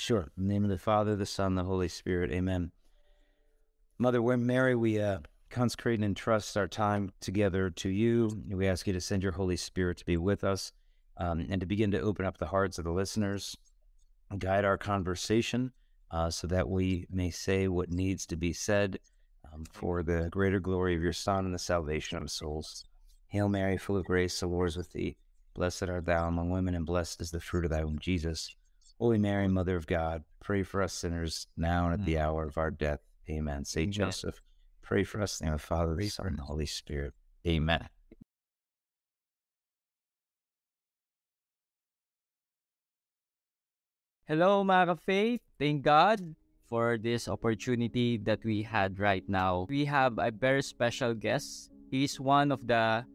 Sure. In the name of the Father, the Son, the Holy Spirit. Amen. Mother Mary, we uh, consecrate and entrust our time together to you. We ask you to send your Holy Spirit to be with us um, and to begin to open up the hearts of the listeners, guide our conversation uh, so that we may say what needs to be said um, for the greater glory of your Son and the salvation of souls. Hail Mary, full of grace, the Lord is with thee. Blessed art thou among women, and blessed is the fruit of thy womb, Jesus. Holy Mary, Mother of God, pray for us sinners now and at the mm. hour of our death. Amen. Saint Joseph, pray for us in the name of the Father, the Son, and the Holy Spirit. Amen. Hello, mga faith. Thank God for this opportunity that we had right now. We have a very special guest. He's one of the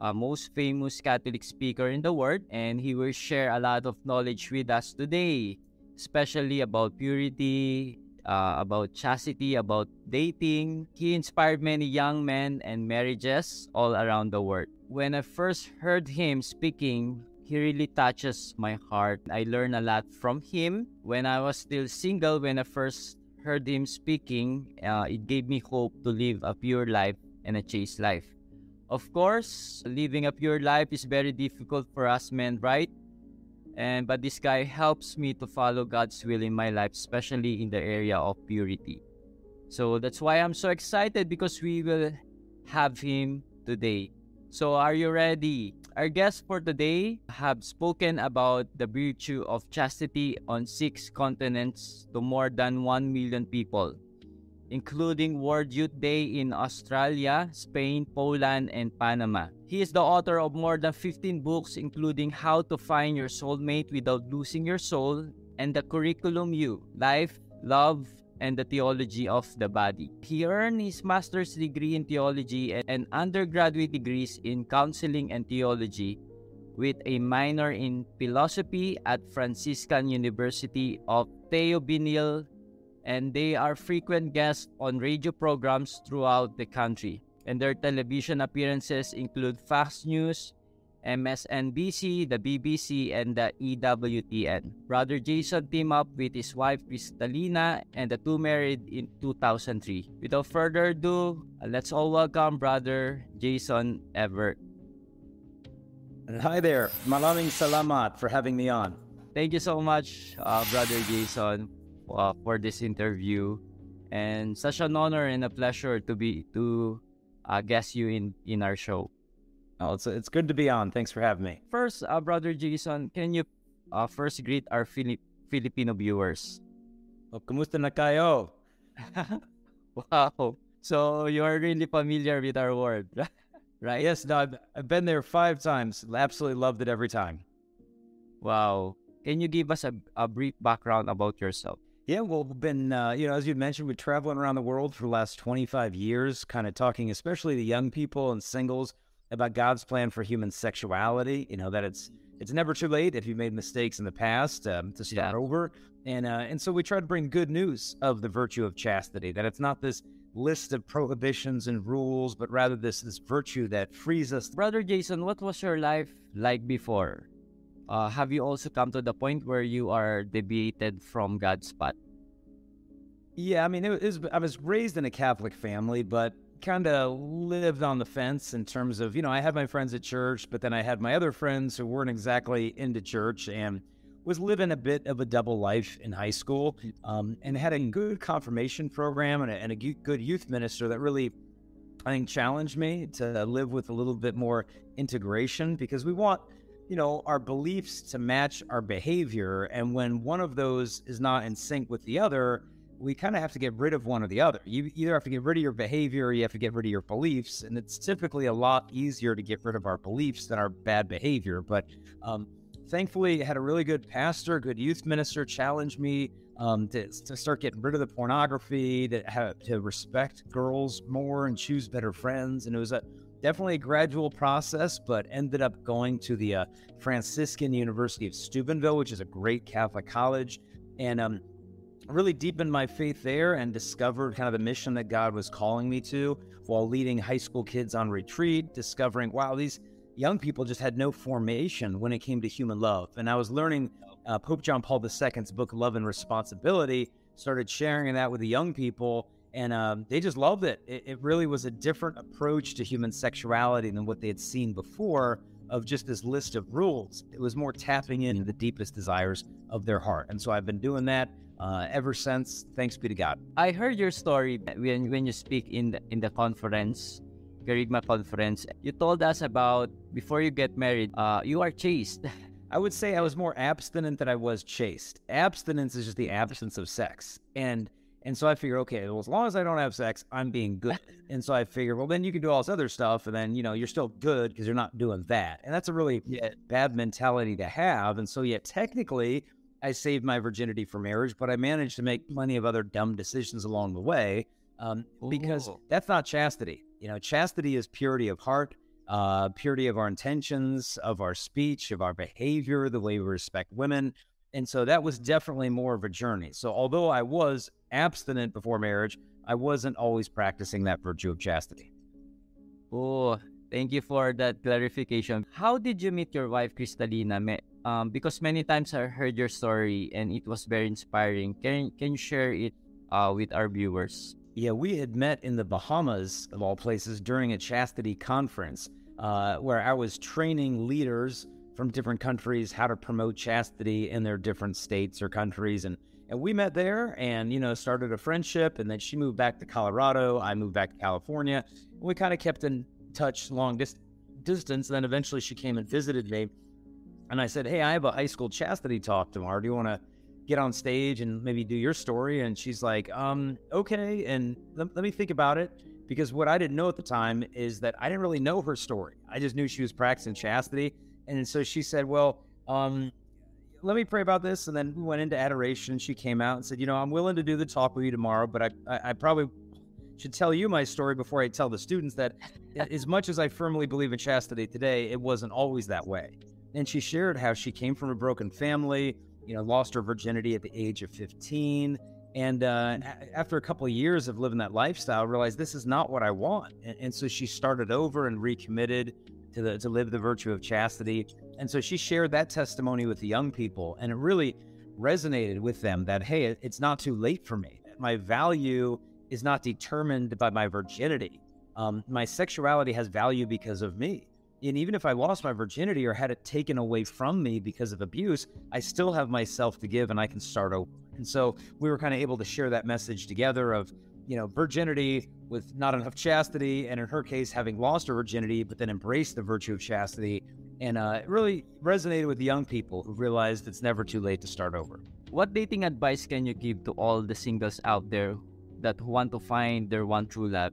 uh, most famous Catholic speaker in the world, and he will share a lot of knowledge with us today, especially about purity, uh, about chastity, about dating. He inspired many young men and marriages all around the world. When I first heard him speaking, he really touches my heart. I learned a lot from him. When I was still single, when I first heard him speaking, uh, it gave me hope to live a pure life and a chaste life. Of course, living a pure life is very difficult for us men, right? And but this guy helps me to follow God's will in my life, especially in the area of purity. So that's why I'm so excited because we will have him today. So are you ready? Our guests for today have spoken about the virtue of chastity on six continents to more than 1 million people including World Youth Day in Australia, Spain, Poland, and Panama. He is the author of more than 15 books, including How to Find Your Soulmate Without Losing Your Soul and The Curriculum You Life, Love, and the Theology of the Body. He earned his master's degree in theology and undergraduate degrees in counseling and theology with a minor in philosophy at Franciscan University of Steubenville and they are frequent guests on radio programs throughout the country. And their television appearances include Fox News, MSNBC, the BBC, and the EWTN. Brother Jason teamed up with his wife Crystalina, and the two married in 2003. Without further ado, let's all welcome Brother Jason Evert. Hi there. Malaming salamat for having me on. Thank you so much, uh, Brother Jason, uh, for this interview, and such an honor and a pleasure to be to uh, guest you in in our show. Oh, it's it's good to be on. Thanks for having me. First, uh, brother Jason, can you uh, first greet our Fili- Filipino viewers? Oh, kumusta na kayo? wow. So you are really familiar with our word, right? Yes, no, I've, I've been there five times. Absolutely loved it every time. Wow. Can you give us a, a brief background about yourself? Yeah, well, we've been, uh, you know, as you mentioned, we're traveling around the world for the last 25 years, kind of talking, especially to young people and singles, about God's plan for human sexuality. You know that it's it's never too late if you made mistakes in the past um, to start yeah. over, and uh, and so we try to bring good news of the virtue of chastity. That it's not this list of prohibitions and rules, but rather this this virtue that frees us. Brother Jason, what was your life like before? Uh, have you also come to the point where you are deviated from God's path? Yeah, I mean, it was, I was raised in a Catholic family, but kind of lived on the fence in terms of, you know, I had my friends at church, but then I had my other friends who weren't exactly into church and was living a bit of a double life in high school um, and had a good confirmation program and a, and a good youth minister that really, I think, challenged me to live with a little bit more integration because we want you know, our beliefs to match our behavior. And when one of those is not in sync with the other, we kind of have to get rid of one or the other. You either have to get rid of your behavior or you have to get rid of your beliefs. And it's typically a lot easier to get rid of our beliefs than our bad behavior. But um, thankfully, I had a really good pastor, good youth minister challenge me um, to, to start getting rid of the pornography, to, have, to respect girls more and choose better friends. And it was a definitely a gradual process, but ended up going to the uh, Franciscan University of Steubenville, which is a great Catholic college, and um, really deepened my faith there and discovered kind of the mission that God was calling me to while leading high school kids on retreat, discovering, wow, these young people just had no formation when it came to human love. And I was learning uh, Pope John Paul II's book, Love and Responsibility, started sharing that with the young people, and um, they just loved it. it. It really was a different approach to human sexuality than what they had seen before of just this list of rules. It was more tapping into the deepest desires of their heart. And so I've been doing that uh, ever since. Thanks be to God. I heard your story when, when you speak in the, in the conference, Kerygma conference. You told us about before you get married, uh, you are chaste. I would say I was more abstinent than I was chaste. Abstinence is just the absence of sex. And and so I figure, okay, well, as long as I don't have sex, I'm being good. and so I figure, well, then you can do all this other stuff, and then you know you're still good because you're not doing that. And that's a really yeah, bad mentality to have. And so, yeah, technically, I saved my virginity for marriage, but I managed to make plenty of other dumb decisions along the way um, because that's not chastity. You know, chastity is purity of heart, uh, purity of our intentions, of our speech, of our behavior, the way we respect women. And so that was definitely more of a journey. So although I was abstinent before marriage, I wasn't always practicing that virtue of chastity. Oh, thank you for that clarification. How did you meet your wife, Crystalina? Um, because many times I heard your story and it was very inspiring. Can, can you share it uh, with our viewers? Yeah, we had met in the Bahamas, of all places, during a chastity conference uh, where I was training leaders from different countries how to promote chastity in their different states or countries. And and we met there and, you know, started a friendship. And then she moved back to Colorado. I moved back to California. We kind of kept in touch long dis- distance. And then eventually she came and visited me. And I said, Hey, I have a high school chastity talk tomorrow. Do you want to get on stage and maybe do your story? And she's like, um, okay. And let, let me think about it. Because what I didn't know at the time is that I didn't really know her story. I just knew she was practicing chastity. And so she said, Well, um, let me pray about this. And then we went into adoration. She came out and said, You know, I'm willing to do the talk with you tomorrow, but I, I, I probably should tell you my story before I tell the students that as much as I firmly believe in chastity today, it wasn't always that way. And she shared how she came from a broken family, you know, lost her virginity at the age of 15. And uh, after a couple of years of living that lifestyle, realized this is not what I want. And, and so she started over and recommitted to, the, to live the virtue of chastity. And so she shared that testimony with the young people, and it really resonated with them that, hey, it's not too late for me. My value is not determined by my virginity. Um, my sexuality has value because of me. And even if I lost my virginity or had it taken away from me because of abuse, I still have myself to give and I can start over. And so we were kind of able to share that message together of, you know, virginity with not enough chastity, and in her case, having lost her virginity, but then embraced the virtue of chastity. And uh, it really resonated with young people who realized it's never too late to start over. What dating advice can you give to all the singles out there that want to find their one true love?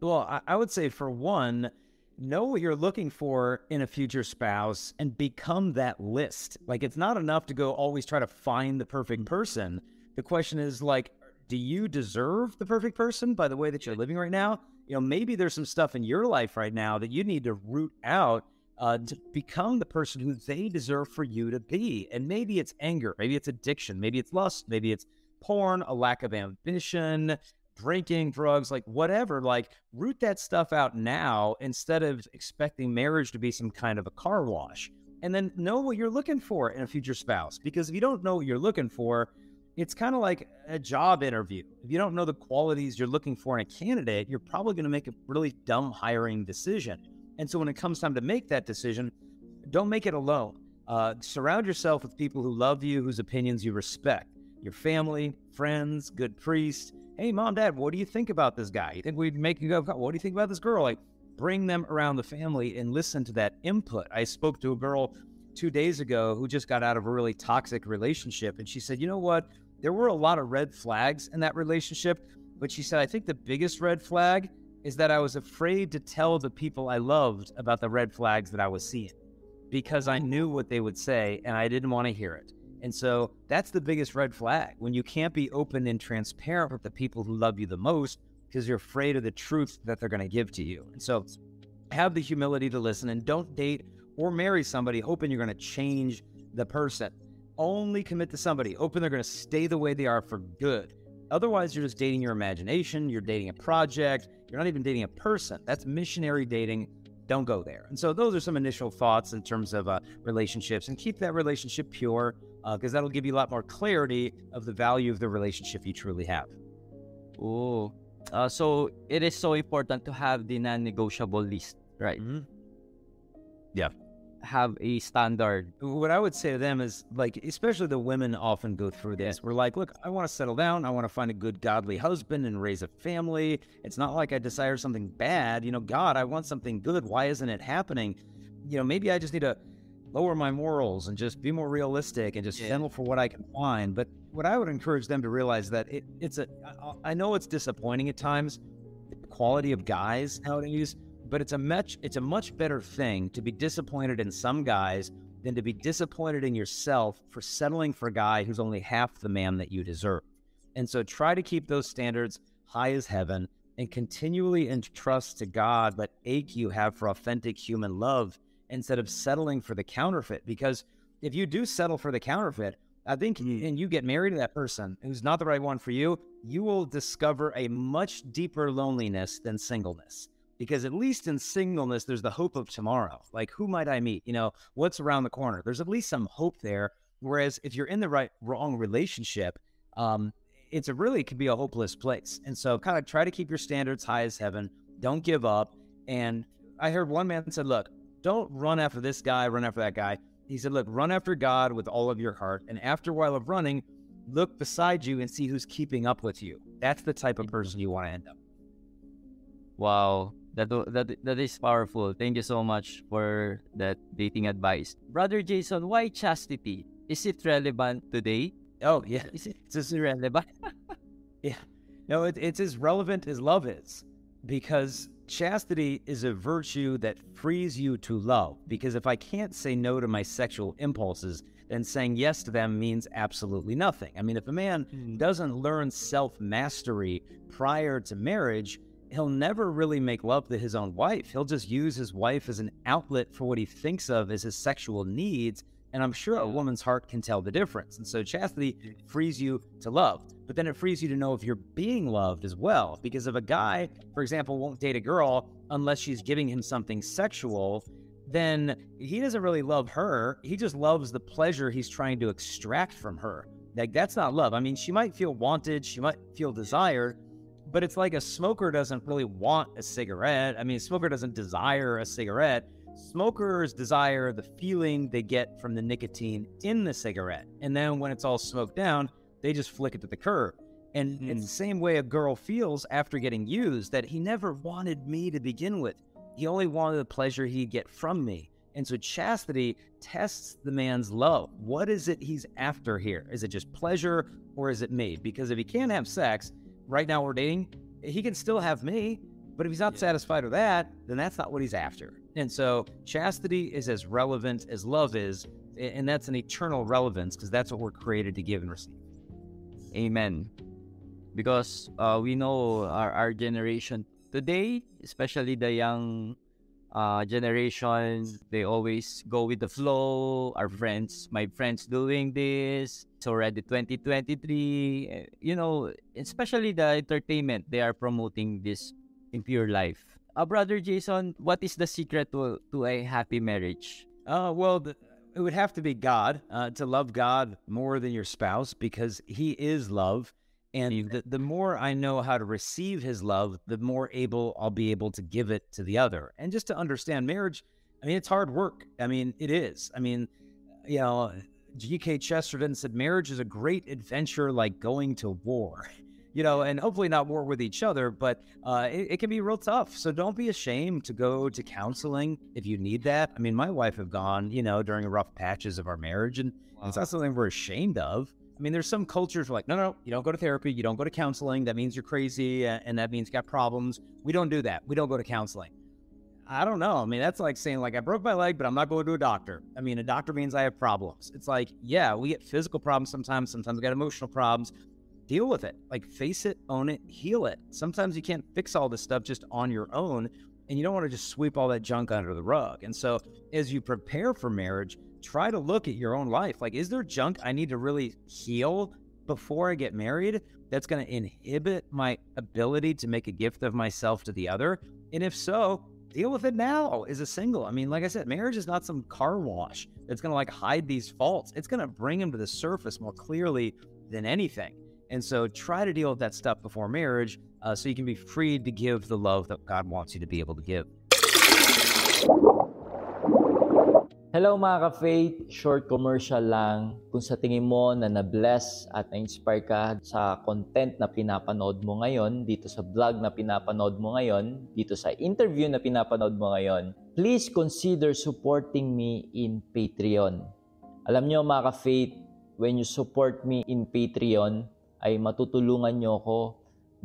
Well, I would say for one, know what you're looking for in a future spouse and become that list. Like, it's not enough to go always try to find the perfect person. The question is, like, do you deserve the perfect person by the way that you're living right now? You know, maybe there's some stuff in your life right now that you need to root out uh, to become the person who they deserve for you to be. And maybe it's anger, maybe it's addiction, maybe it's lust, maybe it's porn, a lack of ambition, drinking, drugs, like whatever. Like, root that stuff out now instead of expecting marriage to be some kind of a car wash. And then know what you're looking for in a future spouse. Because if you don't know what you're looking for, it's kind of like a job interview. If you don't know the qualities you're looking for in a candidate, you're probably going to make a really dumb hiring decision. And so when it comes time to make that decision, don't make it alone. Uh, surround yourself with people who love you, whose opinions you respect. Your family, friends, good priests. Hey, mom, dad, what do you think about this guy? You think we'd make you go, what do you think about this girl? Like, bring them around the family and listen to that input. I spoke to a girl two days ago who just got out of a really toxic relationship. And she said, you know what? there were a lot of red flags in that relationship. But she said, I think the biggest red flag is that I was afraid to tell the people I loved about the red flags that I was seeing because I knew what they would say and I didn't want to hear it. And so that's the biggest red flag when you can't be open and transparent with the people who love you the most because you're afraid of the truth that they're going to give to you. And so have the humility to listen and don't date or marry somebody hoping you're going to change the person only commit to somebody, hoping they're going to stay the way they are for good. Otherwise, you're just dating your imagination, you're dating a project, you're not even dating a person. That's missionary dating don't go there. And so those are some initial thoughts in terms of uh, relationships and keep that relationship pure because uh, that'll give you a lot more clarity of the value of the relationship you truly have. Oh, uh, so it is so important to have the non-negotiable list, right? Mm-hmm. Yeah have a standard. What I would say to them is like, especially the women often go through this. We're like, look, I want to settle down. I want to find a good, godly husband and raise a family. It's not like I desire something bad. You know, God, I want something good. Why isn't it happening? You know, maybe I just need to lower my morals and just be more realistic and just yeah. settle for what I can find. But what I would encourage them to realize that it, it's a, I know it's disappointing at times, the quality of guys nowadays, but it's a much it's a much better thing to be disappointed in some guys than to be disappointed in yourself for settling for a guy who's only half the man that you deserve. And so try to keep those standards high as heaven and continually entrust to God that ache you have for authentic human love instead of settling for the counterfeit. Because if you do settle for the counterfeit, I think, mm. and you get married to that person who's not the right one for you, you will discover a much deeper loneliness than singleness because at least in singleness there's the hope of tomorrow. Like who might i meet? You know what's around the corner? There's at least some hope there. Whereas if you're in the right wrong relationship um it's a really could be a hopeless place. And so kind of try to keep your standards high as heaven. Don't give up. And i heard one man said look don't run after this guy run after that guy. He said look run after god with all of your heart and after a while of running look beside you and see who's keeping up with you. That's the type of person you want to end up wow that that that is powerful. Thank you so much for that dating advice, brother Jason. Why chastity? Is it relevant today? Oh yeah, is it is relevant? yeah, no, it, it's as relevant as love is, because chastity is a virtue that frees you to love. Because if I can't say no to my sexual impulses, then saying yes to them means absolutely nothing. I mean, if a man mm. doesn't learn self mastery prior to marriage, he'll never really make love to his own wife. He'll just use his wife as an outlet for what he thinks of as his sexual needs. And I'm sure a woman's heart can tell the difference. And so chastity frees you to love, but then it frees you to know if you're being loved as well. Because if a guy, for example, won't date a girl unless she's giving him something sexual, then he doesn't really love her. He just loves the pleasure he's trying to extract from her. Like, that's not love. I mean, she might feel wanted, she might feel desired, but it's like a smoker doesn't really want a cigarette. I mean, a smoker doesn't desire a cigarette. Smokers desire the feeling they get from the nicotine in the cigarette. And then when it's all smoked down, they just flick it to the curb. And mm. it's the same way a girl feels after getting used that he never wanted me to begin with. He only wanted the pleasure he'd get from me. And so chastity tests the man's love. What is it he's after here? Is it just pleasure or is it me? Because if he can't have sex, right now we're dating, he can still have me. But if he's not yeah. satisfied with that, then that's not what he's after. And so chastity is as relevant as love is, and that's an eternal relevance because that's what we're created to give and receive. Amen. Because uh, we know our, our generation today, especially the young uh, generation, they always go with the flow. Our friends, my friends doing this. It's already 2023. Eh, you know, especially the entertainment, they are promoting this in impure life. Uh, Brother Jason, what is the secret to, to a happy marriage? Uh, well, the, it would have to be God, uh, to love God more than your spouse because He is love. And the, the more I know how to receive his love, the more able I'll be able to give it to the other. And just to understand marriage, I mean, it's hard work. I mean, it is. I mean, you know, G.K. Chesterton said marriage is a great adventure like going to war. You know, and hopefully not war with each other, but uh, it, it, can be real tough. So don't be ashamed to go to counseling if you need that. I mean, my wife have gone, you know, during rough patches of our marriage, and wow. it's not something we're ashamed of. I mean, there's some cultures like, no, no, you don't go to therapy, you don't go to counseling. That means you're crazy, and that means you got problems. We don't do that. We don't go to counseling. I don't know. I mean, that's like saying like I broke my leg, but I'm not going to a doctor. I mean, a doctor means I have problems. It's like, yeah, we get physical problems sometimes. Sometimes we get emotional problems. Deal with it. Like face it, own it, heal it. Sometimes you can't fix all this stuff just on your own, and you don't want to just sweep all that junk under the rug. And so, as you prepare for marriage, try to look at your own life. Like, is there junk I need to really heal before I get married that's going to inhibit my ability to make a gift of myself to the other? And if so, deal with it now as a single. I mean, like I said, marriage is not some car wash that's going to like hide these faults. It's going to bring them to the surface more clearly than anything. And so try to deal with that stuff before marriage uh, so you can be freed to give the love that God wants you to be able to give. Hello mga ka-faith, short commercial lang. Kung sa tingin mo na na-bless at na-inspire ka sa content na pinapanood mo ngayon, dito sa vlog na pinapanood mo ngayon, dito sa interview na pinapanood mo ngayon, please consider supporting me in Patreon. Alam nyo mga ka-faith, when you support me in Patreon, ay matutulungan nyo ako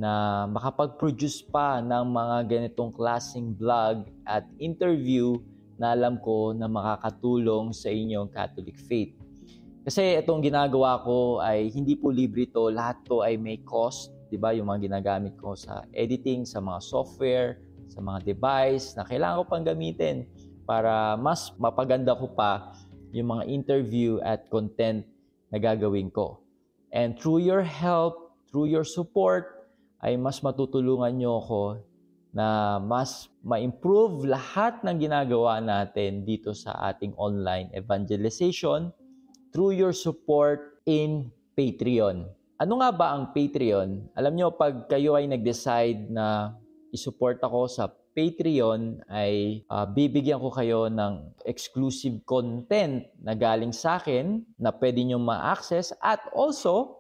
na makapag-produce pa ng mga ganitong klaseng vlog at interview na alam ko na makakatulong sa inyong Catholic faith. Kasi itong ginagawa ko ay hindi po libre to, lahat to ay may cost, 'di ba? Yung mga ginagamit ko sa editing, sa mga software, sa mga device na kailangan ko pang gamitin para mas mapaganda ko pa yung mga interview at content na gagawin ko. And through your help, through your support, ay mas matutulungan nyo ako na mas ma-improve lahat ng ginagawa natin dito sa ating online evangelization through your support in Patreon. Ano nga ba ang Patreon? Alam nyo, pag kayo ay nag-decide na isupport ako sa Patreon ay uh, bibigyan ko kayo ng exclusive content na galing sa akin na pwede nyo ma-access at also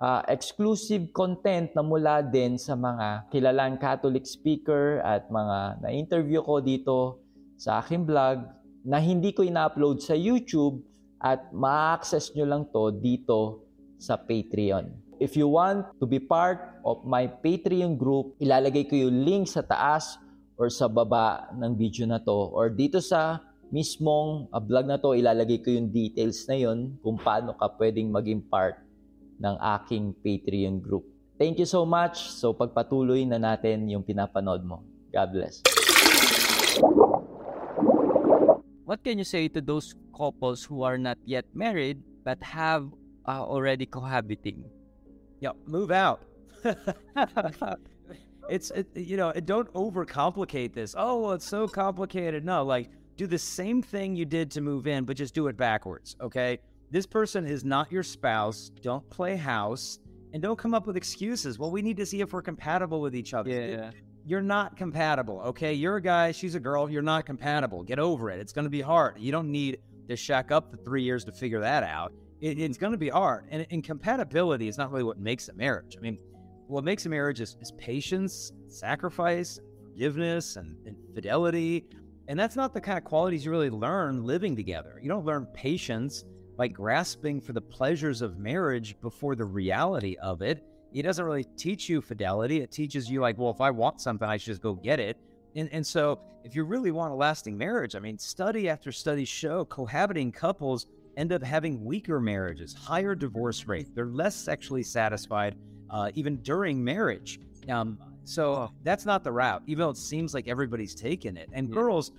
uh, exclusive content na mula din sa mga kilalang Catholic speaker at mga na-interview ko dito sa aking vlog na hindi ko ina-upload sa YouTube at ma-access nyo lang to dito sa Patreon. If you want to be part of my Patreon group, ilalagay ko yung link sa taas or sa baba ng video na to or dito sa mismong uh, vlog na to, ilalagay ko yung details na yon kung paano ka pwedeng maging part ng aking Patreon group. Thank you so much. So pagpatuloy na natin yung pinapanood mo. God bless. What can you say to those couples who are not yet married but have uh, already cohabiting? Yeah, move out. it's it, you know, don't overcomplicate this. Oh, well, it's so complicated. No, like do the same thing you did to move in, but just do it backwards. Okay, this person is not your spouse. Don't play house and don't come up with excuses. Well, we need to see if we're compatible with each other. Yeah. You're not compatible, okay? You're a guy, she's a girl, you're not compatible. Get over it. It's going to be hard. You don't need to shack up for three years to figure that out. It, it's going to be hard. And, and compatibility is not really what makes a marriage. I mean, what makes a marriage is, is patience, sacrifice, forgiveness, and, and fidelity. And that's not the kind of qualities you really learn living together. You don't learn patience by grasping for the pleasures of marriage before the reality of it. It doesn't really teach you fidelity. It teaches you, like, well, if I want something, I should just go get it. And, and so, if you really want a lasting marriage, I mean, study after study show cohabiting couples end up having weaker marriages, higher divorce rate. They're less sexually satisfied uh, even during marriage. Um, so that's not the route, even though it seems like everybody's taking it. And yeah. girls,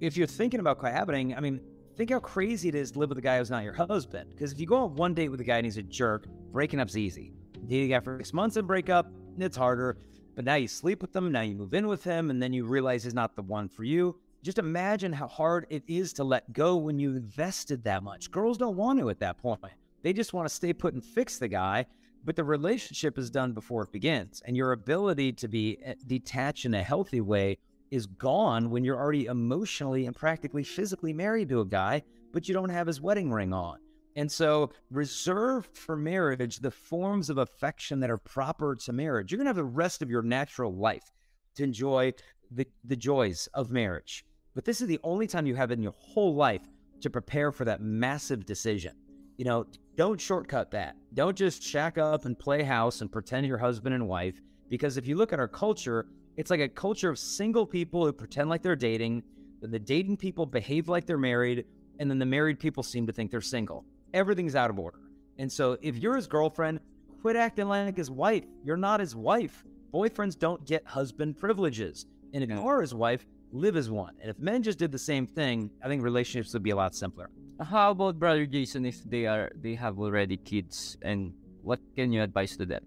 if you're thinking about cohabiting, I mean, think how crazy it is to live with a guy who's not your husband. Because if you go on one date with a guy and he's a jerk, breaking up's easy. Dating a guy for six months and break up, it's harder. But now you sleep with them, now you move in with him, and then you realize he's not the one for you. Just imagine how hard it is to let go when you invested that much. Girls don't want to at that point. They just want to stay put and fix the guy, but the relationship is done before it begins. And your ability to be eh, detached in a healthy way is gone when you're already emotionally and practically physically married to a guy, but you don't have his wedding ring on. And so, reserve for marriage the forms of affection that are proper to marriage. You're going to have the rest of your natural life to enjoy the, the joys of marriage. But this is the only time you have in your whole life to prepare for that massive decision. You know, don't shortcut that. Don't just shack up and play house and pretend you're husband and wife. Because if you look at our culture, it's like a culture of single people who pretend like they're dating, then the dating people behave like they're married, and then the married people seem to think they're single. Everything's out of order. And so if you're his girlfriend, quit acting like his wife. You're not his wife. Boyfriends don't get husband privileges. And if you are his wife, live as one. And if men just did the same thing, I think relationships would be a lot simpler. How about brother Jason if they are they have already kids and what can you advise to them?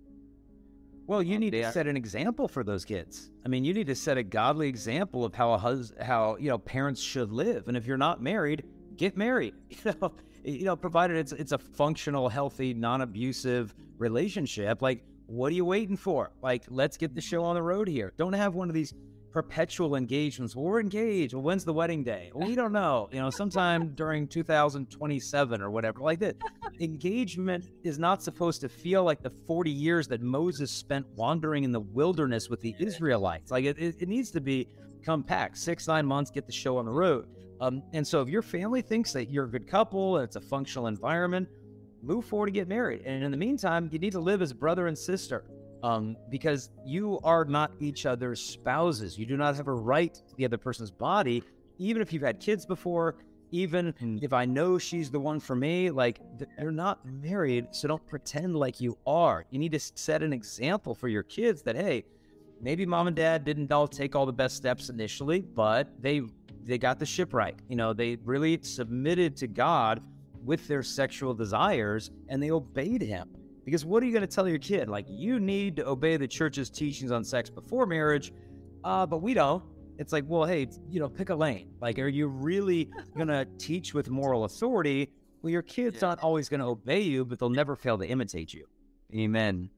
Well, you Um, need to are- set an example for those kids. I mean, you need to set a godly example of how a hus- how you know parents should live. And if you're not married, get married. You know, you know, provided it's it's a functional, healthy, non-abusive relationship. Like, what are you waiting for? Like, let's get the show on the road here. Don't have one of these perpetual engagements. Well, we're engaged. Well, when's the wedding day? Well, we don't know. You know, sometime during 2027 or whatever. Like that. Engagement is not supposed to feel like the 40 years that Moses spent wandering in the wilderness with the Israelites. Like it, it, it needs to be compact. Six, nine months, get the show on the road. Um, and so if your family thinks that you're a good couple and it's a functional environment, move forward to get married. And in the meantime, you need to live as brother and sister um, because you are not each other's spouses. You do not have a right to the other person's body, even if you've had kids before. Even if I know she's the one for me, like they're not married, so don't pretend like you are. You need to set an example for your kids that hey, maybe mom and dad didn't all take all the best steps initially, but they they got the ship right. You know, they really submitted to God with their sexual desires and they obeyed him. Because what are you going to tell your kid? Like, you need to obey the church's teachings on sex before marriage, uh, but we don't. It's like, well, hey, you know, pick a lane. Like, are you really going to teach with moral authority? Well, your kid's Yeah. not always going to obey you, but they'll never fail to imitate you. Amen.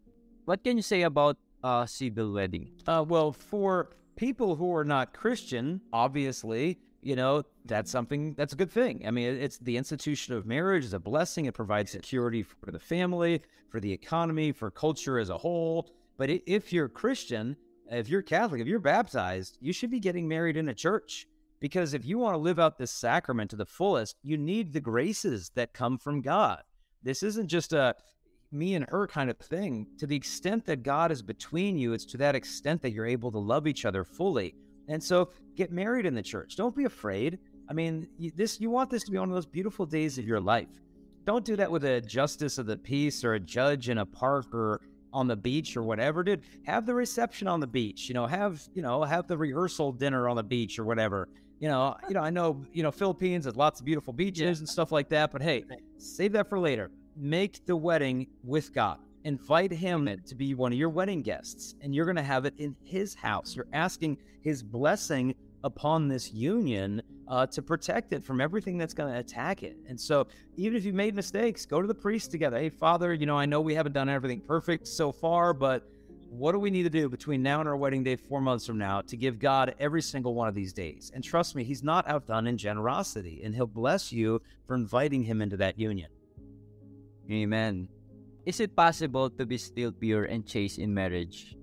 What can you say about uh, civil wedding? Uh, well, for people who are not Christian, obviously, you know, that's something that's a good thing. I mean, it's the institution of marriage is a blessing. It provides security for the family, for the economy, for culture as a whole. But if you're Christian, if you're Catholic, if you're baptized, you should be getting married in a church. Because if you want to live out this sacrament to the fullest, you need the graces that come from God. This isn't just a me and her kind of thing. To the extent that God is between you, it's to that extent that you're able to love each other fully. And so get married in the church. Don't be afraid. I mean, you, this you want this to be one of those beautiful days of your life. Don't do that with a justice of the peace or a judge in a park or on the beach or whatever, dude. Have the reception on the beach. You know, have you know, have the rehearsal dinner on the beach or whatever. You know, you know, I know, you know, Philippines has lots of beautiful beaches and stuff like that, but hey, save that for later. Make the wedding with God. Invite him to be one of your wedding guests, and you're going to have it in his house. You're asking his blessing upon this union uh, to protect it from everything that's going to attack it. And so, even if you've made mistakes, go to the priest together. Hey, Father, you know, I know we haven't done everything perfect so far, but what do we need to do between now and our wedding day, four months from now, to give God every single one of these days? And trust me, He's not outdone in generosity, and He'll bless you for inviting Him into that union. Amen. Is it possible to be still pure and chaste in marriage?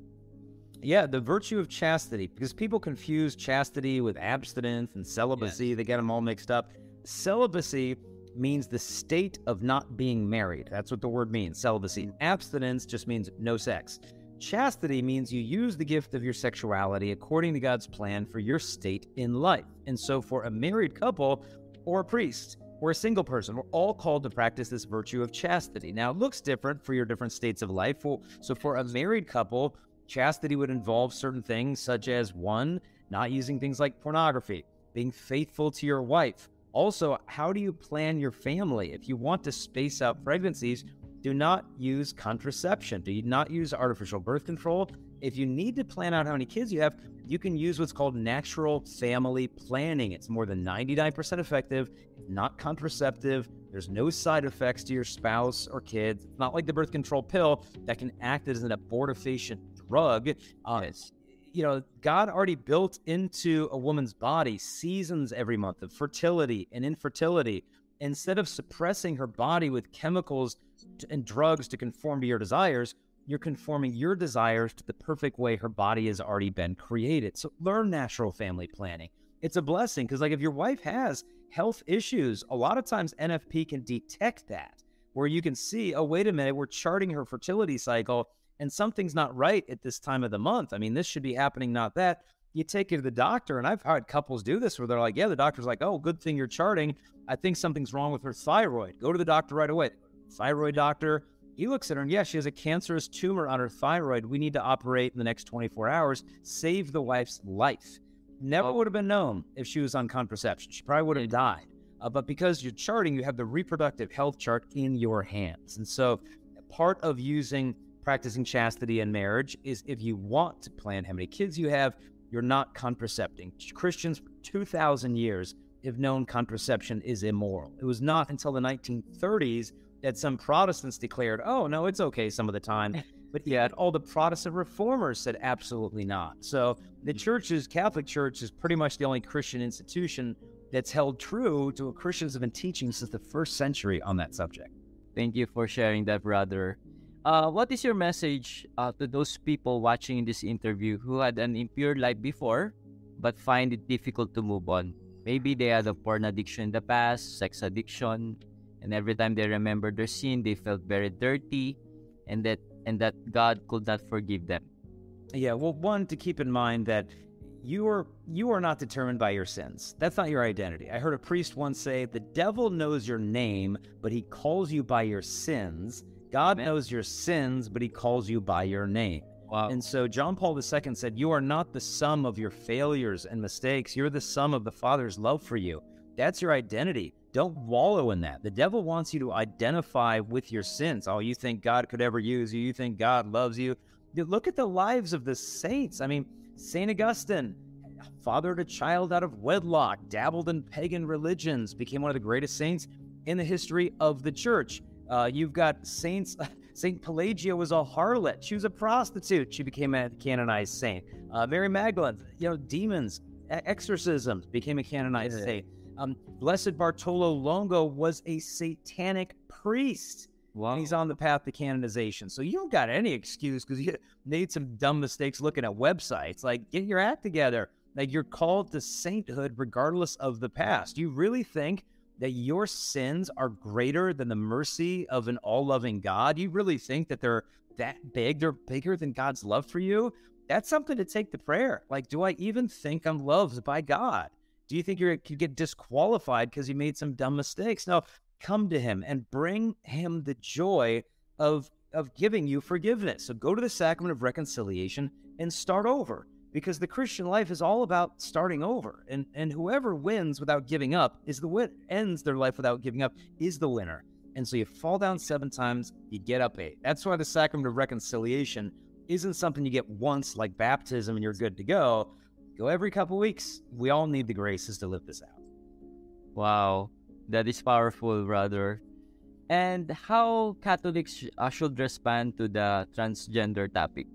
Yeah, the virtue of chastity, because people confuse chastity with abstinence and celibacy. They get them all mixed up. Celibacy means the state of not being married. That's what the word means, celibacy. Mm. Abstinence just means no sex. Chastity means you use the gift of your sexuality according to God's plan for your state in life. And so, for a married couple or a priest or a single person, we're all called to practice this virtue of chastity. Now, it looks different for your different states of life. So, for a married couple, chastity would involve certain things such as one, not using things like pornography, being faithful to your wife. Also, how do you plan your family? If you want to space out pregnancies, do not use contraception. Do not use artificial birth control. If you need to plan out how many kids you have, you can use what's called natural family planning. It's more than 99% effective, not contraceptive. There's no side effects to your spouse or kids. It's not like the birth control pill that can act as an abortifacient drug. Uh, Yes. you know, God already built into a woman's body seasons every month of fertility and infertility. Instead of suppressing her body with chemicals and drugs to conform to your desires, you're conforming your desires to the perfect way her body has already been created. So learn natural family planning. It's a blessing because, like, if your wife has health issues, a lot of times NFP can detect that, where you can see, oh, wait a minute, we're charting her fertility cycle and something's not right at this time of the month. I mean, this should be happening, not that. You take it to the doctor, and I've had couples do this where they're like, yeah, the doctor's like, oh, good thing you're charting. I think something's wrong with her thyroid. Go to the doctor right away. Thyroid doctor, he looks at her and, yeah, she has a cancerous tumor on her thyroid. We need to operate in the next 24 hours, save the wife's life. Never Oh. would have been known if she was on contraception. She probably would have died. Uh, but because you're charting, you have the reproductive health chart in your hands. And so part of using practicing chastity in marriage is if you want to plan how many kids you have, you're not contracepting. Christians for 2,000 years have known contraception is immoral. It was not until the 1930s that some Protestants declared, oh, no, it's okay some of the time. But yet, all the Protestant reformers said absolutely not. So the church's Catholic Church is pretty much the only Christian institution that's held true to what Christians have been teaching since the first century on that subject. Thank you for sharing that, brother. Uh, what is your message uh, to those people watching this interview who had an impure life before but find it difficult to move on? Maybe they had a porn addiction in the past, sex addiction, and every time they remember their sin, they felt very dirty, and that and that God could not forgive them. Yeah, well, one to keep in mind that you are you are not determined by your sins. That's not your identity. I heard a priest once say, "The devil knows your name, but he calls you by your sins." God Amen. knows your sins, but he calls you by your name. Wow. And so John Paul II said, You are not the sum of your failures and mistakes. You're the sum of the Father's love for you. That's your identity. Don't wallow in that. The devil wants you to identify with your sins. Oh, you think God could ever use you? You think God loves you? Look at the lives of the saints. I mean, St. Augustine, fathered a child out of wedlock, dabbled in pagan religions, became one of the greatest saints in the history of the church. Uh, you've got saints. Saint Pelagia was a harlot. She was a prostitute. She became a canonized saint. Uh, Mary Magdalene, you know, demons, exorcisms became a canonized yeah. saint. Um, Blessed Bartolo Longo was a satanic priest. Wow. And he's on the path to canonization. So you don't got any excuse because you made some dumb mistakes looking at websites. Like, get your act together. Like, you're called to sainthood regardless of the past. You really think that your sins are greater than the mercy of an all loving God? You really think that they're that big? They're bigger than God's love for you? That's something to take to prayer. Like, do I even think I'm loved by God? Do you think you could get disqualified because you made some dumb mistakes? No, come to Him and bring Him the joy of of giving you forgiveness. So go to the sacrament of reconciliation and start over because the Christian life is all about starting over. And and whoever wins without giving up is the win ends their life without giving up is the winner. And so you fall down seven times, you get up eight. That's why the sacrament of reconciliation isn't something you get once like baptism and you're good to go. Go every couple weeks. We all need the graces to live this out. Wow, that is powerful, brother. And how Catholics uh, should respond to the transgender topic?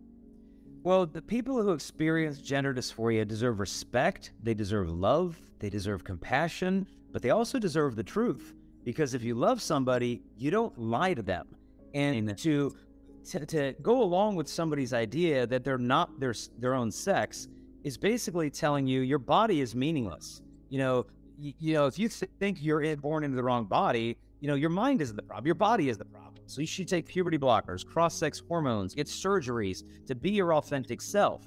Well, the people who experience gender dysphoria deserve respect, they deserve love, they deserve compassion, but they also deserve the truth. Because if you love somebody, you don't lie to them. And to, to, to go along with somebody's idea that they're not their, their own sex is basically telling you your body is meaningless. You know, you, you know, if you think you're born into the wrong body, you know, your mind isn't the problem, your body is the problem. So you should take puberty blockers, cross sex hormones, get surgeries to be your authentic self.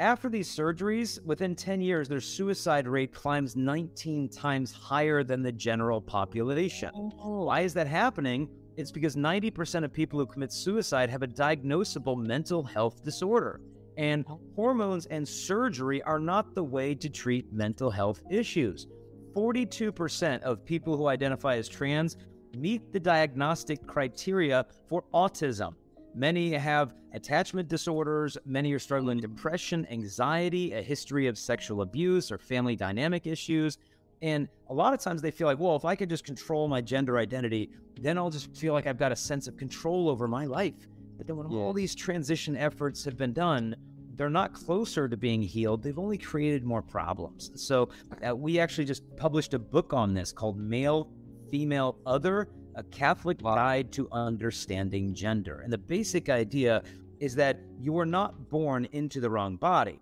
After these surgeries, within 10 years, their suicide rate climbs 19 times higher than the general population. Oh. Why is that happening? It's because 90% of people who commit suicide have a diagnosable mental health disorder. And oh. hormones and surgery are not the way to treat mental health issues. 42% of people who identify as trans meet the diagnostic criteria for autism. Many have attachment disorders, many are struggling with depression, anxiety, a history of sexual abuse or family dynamic issues. And a lot of times they feel like, well, if I could just control my gender identity, then I'll just feel like I've got a sense of control over my life. But then when all these transition efforts have been done, they're not closer to being healed. They've only created more problems. So uh, we actually just published a book on this called Male female other, a Catholic guide to understanding gender. And the basic idea is that you were not born into the wrong body.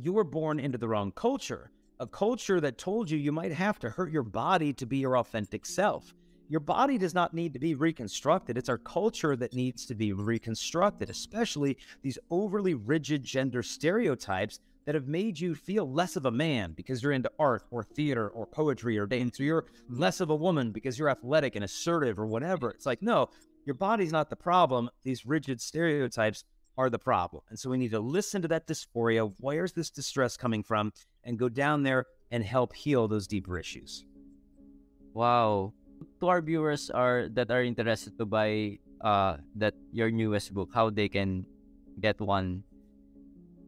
You were born into the wrong culture, a culture that told you you might have to hurt your body to be your authentic self. Your body does not need to be reconstructed. It's our culture that needs to be reconstructed, especially these overly rigid gender stereotypes that have made you feel less of a man because you're into art or theater or poetry or dance, or you're less of a woman because you're athletic and assertive or whatever. It's like, no, your body's not the problem. These rigid stereotypes are the problem. And so we need to listen to that dysphoria. Where's this distress coming from? And go down there and help heal those deeper issues. Wow. To our viewers are that are interested to buy uh, that your newest book, how they can get one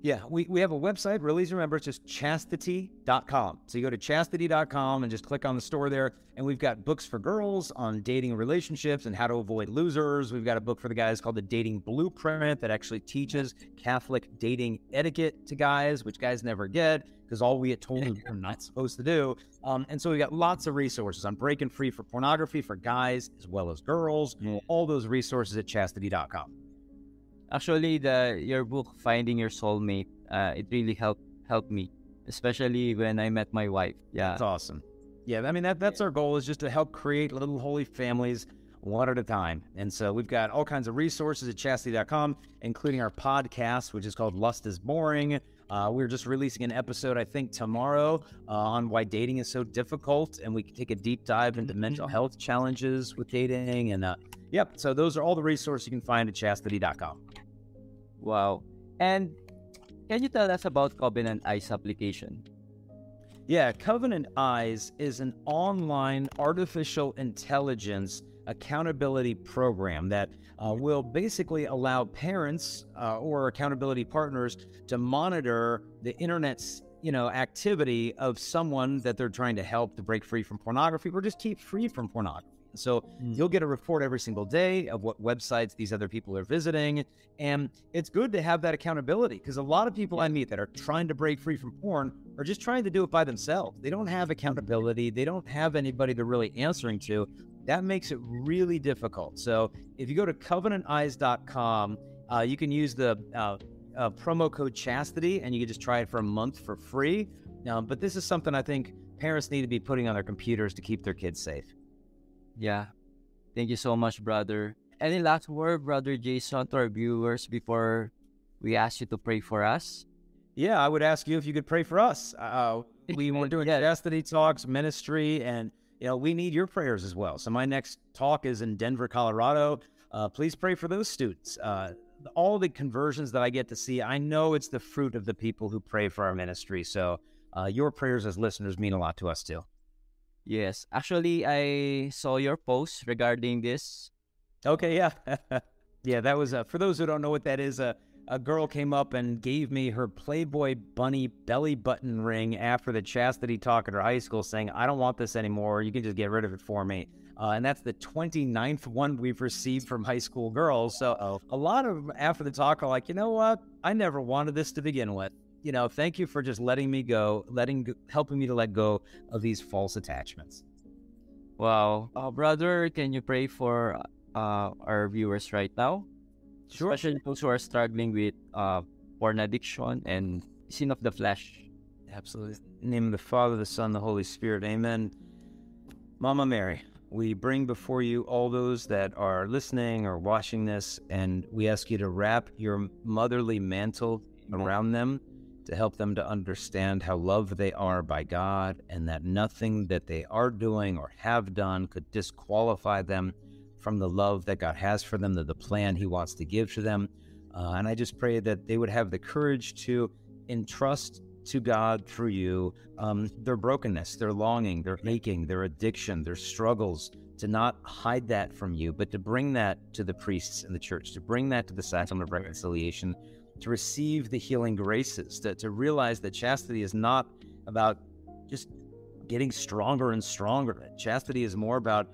yeah, we, we have a website, really remember. It's just chastity.com. So you go to chastity.com and just click on the store there. And we've got books for girls on dating relationships and how to avoid losers. We've got a book for the guys called The Dating Blueprint that actually teaches Catholic dating etiquette to guys, which guys never get because all we get told is we're not supposed to do. Um, and so we've got lots of resources on breaking free for pornography for guys as well as girls. All those resources at chastity.com. Actually, the your book Finding Your Soulmate, uh, it really helped helped me, especially when I met my wife. Yeah, that's awesome. Yeah, I mean that that's our goal is just to help create little holy families one at a time. And so we've got all kinds of resources at chastity.com, including our podcast, which is called Lust is Boring. Uh, we're just releasing an episode, I think, tomorrow uh, on why dating is so difficult. And we can take a deep dive into mental health challenges with dating. And uh, yep, so those are all the resources you can find at chastity.com. Wow. And can you tell us about Covenant Eyes application? Yeah, Covenant Eyes is an online artificial intelligence accountability program that uh, will basically allow parents uh, or accountability partners to monitor the internet's you know activity of someone that they're trying to help to break free from pornography or just keep free from pornography. So mm. you'll get a report every single day of what websites these other people are visiting. And it's good to have that accountability because a lot of people I meet that are trying to break free from porn are just trying to do it by themselves. They don't have accountability, they don't have anybody they're really answering to. That makes it really difficult. So if you go to covenanteyes.com, uh, you can use the uh, uh, promo code chastity and you can just try it for a month for free. Um, but this is something I think parents need to be putting on their computers to keep their kids safe. Yeah. Thank you so much, brother. Any last word, brother Jason, to our viewers before we ask you to pray for us? Yeah, I would ask you if you could pray for us. Uh, we were doing yeah. chastity talks, ministry, and you know we need your prayers as well. So my next talk is in Denver, Colorado. Uh, please pray for those students. Uh, all the conversions that I get to see, I know it's the fruit of the people who pray for our ministry. So uh, your prayers as listeners mean a lot to us too. Yes, actually, I saw your post regarding this. Okay, yeah, yeah. That was uh, for those who don't know what that is. A girl came up and gave me her Playboy bunny belly button ring after the chastity talk at her high school, saying, "I don't want this anymore. You can just get rid of it for me." Uh, and that's the 29th one we've received from high school girls. So oh. a lot of them after the talk are like, you know what? I never wanted this to begin with you know, thank you for just letting me go, letting, helping me to let go of these false attachments. Wow. Uh, brother, can you pray for uh, our viewers right now? Sure. Especially those who are struggling with uh, porn addiction and sin of the flesh. Absolutely. In the name of the Father, the Son, the Holy Spirit. Amen. Mama Mary, we bring before you all those that are listening or watching this, and we ask you to wrap your motherly mantle around them to help them to understand how loved they are by God and that nothing that they are doing or have done could disqualify them from the love that God has for them, the, the plan He wants to give to them. Uh, and I just pray that they would have the courage to entrust to God through you um, their brokenness, their longing, their aching, their addiction, their struggles, to not hide that from you, but to bring that to the priests in the church, to bring that to the sacrament of reconciliation to receive the healing graces, to, to realize that chastity is not about just getting stronger and stronger. Chastity is more about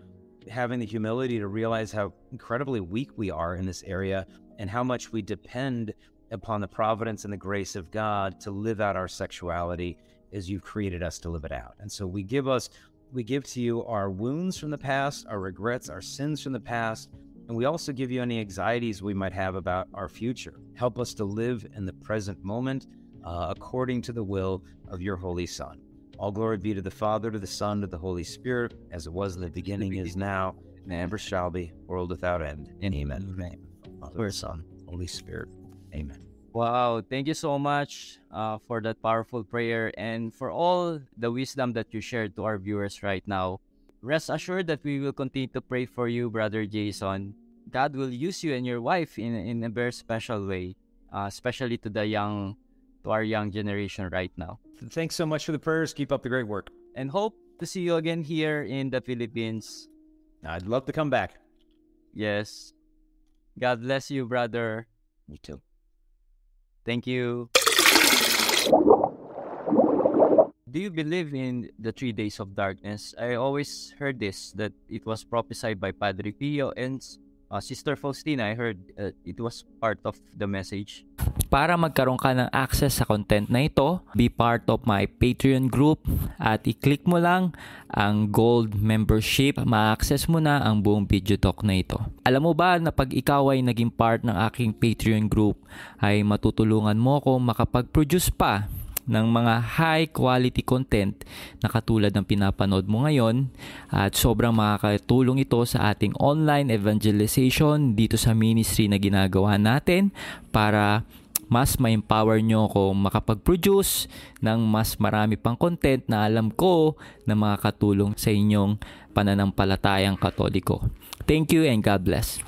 having the humility to realize how incredibly weak we are in this area and how much we depend upon the providence and the grace of God to live out our sexuality as you've created us to live it out. And so we give us we give to you our wounds from the past, our regrets, our sins from the past, and we also give you any anxieties we might have about our future. Help us to live in the present moment uh, according to the will of your Holy Son. All glory be to the Father, to the Son, to the Holy Spirit, as it was in the beginning, is now, and ever shall be, world without end. And amen. amen. Father, Son, Holy Spirit. Amen. Wow, thank you so much uh, for that powerful prayer and for all the wisdom that you shared to our viewers right now rest assured that we will continue to pray for you, Brother Jason. God will use you and your wife in, in a very special way, uh, especially to the young, to our young generation right now. Thanks so much for the prayers. Keep up the great work. And hope to see you again here in the Philippines. I'd love to come back. Yes. God bless you, brother. You too. Thank you. Do you believe in the three days of darkness? I always heard this that it was prophesied by Padre Pio and uh, Sister Faustina. I heard uh, it was part of the message. Para magkaroon ka ng access sa content na ito, be part of my Patreon group at i-click mo lang ang gold membership. Ma-access mo na ang buong video talk na ito. Alam mo ba na pag ikaw ay naging part ng aking Patreon group ay matutulungan mo ko makapag-produce pa ng mga high quality content na katulad ng pinapanood mo ngayon at sobrang makakatulong ito sa ating online evangelization dito sa ministry na ginagawa natin para mas ma-empower nyo ako makapag-produce ng mas marami pang content na alam ko na makakatulong sa inyong pananampalatayang katoliko. Thank you and God bless.